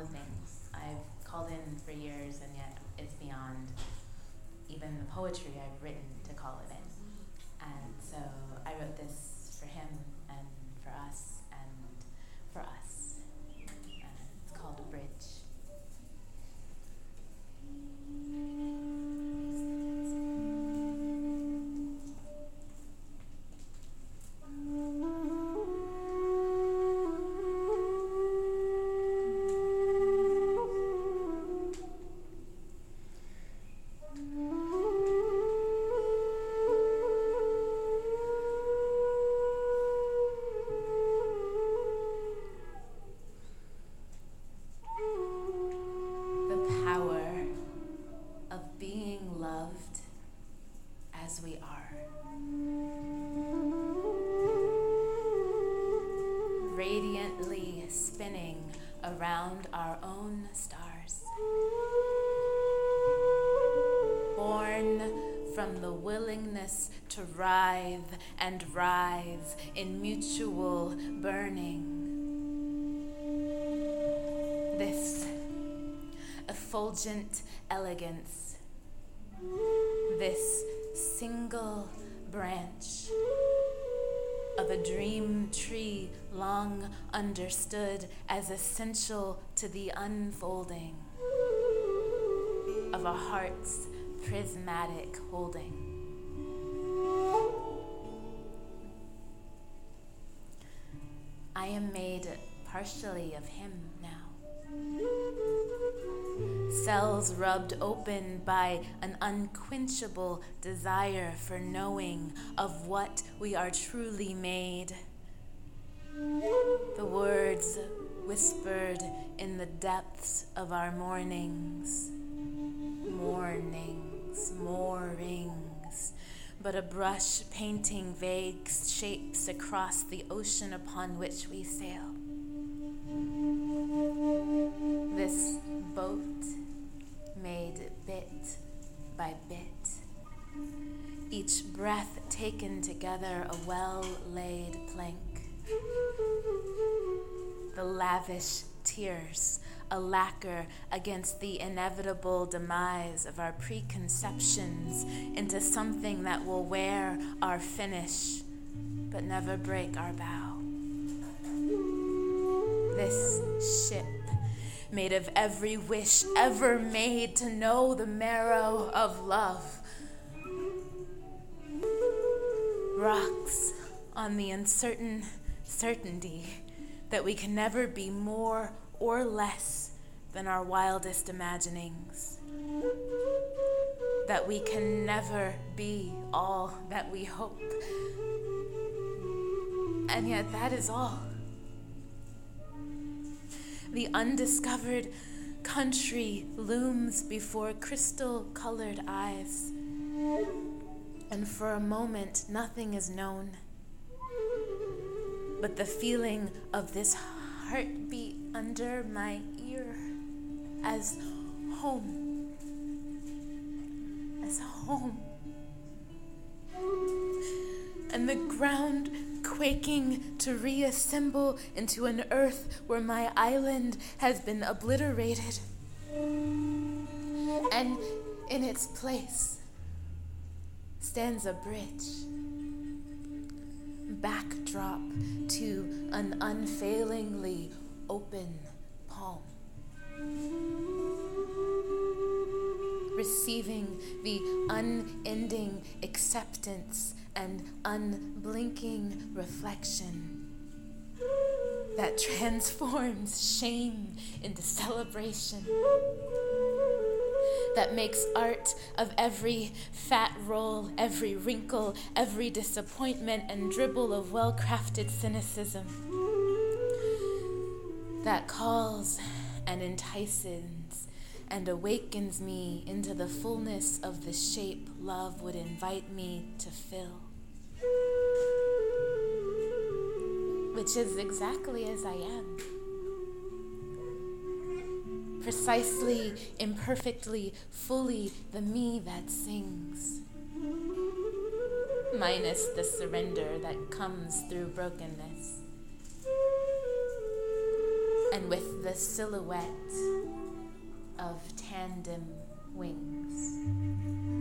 the things. I've called in for years, and yet it's beyond even the poetry I've written to call it in. And so I wrote this around our own stars. Born from the willingness to writhe and rise in mutual burning. This effulgent elegance, this single branch of a dream tree long understood as essential to the unfolding of a heart's prismatic holding. I am made partially of him now cells rubbed open by an unquenchable desire for knowing of what we are truly made. The words whispered in the depths of our mornings, mornings, moorings, but a brush painting vague shapes across the ocean upon which we sail. This made bit by bit. Each breath taken together, a well laid plank. The lavish tears, a lacquer against the inevitable demise of our preconceptions into something that will wear our finish but never break our bow. This ship made of every wish ever made to know the marrow of love. Rocks on the uncertain certainty that we can never be more or less than our wildest imaginings. That we can never be all that we hope. And yet, that is all the undiscovered country looms before crystal colored eyes. And for a moment, nothing is known. But the feeling of this heartbeat under my ear as home. As home. And the ground quaking to reassemble into an earth where my island has been obliterated. And in its place stands a bridge, backdrop to an unfailingly open palm. Receiving the unending acceptance and unblinking reflection that transforms shame into celebration, that makes art of every fat roll, every wrinkle, every disappointment, and dribble of well crafted cynicism, that calls and entices and awakens me into the fullness of the shape love would invite me to fill. Which is exactly as I am. Precisely, imperfectly, fully the me that sings. Minus the surrender that comes through brokenness. And with the silhouette of tandem wings.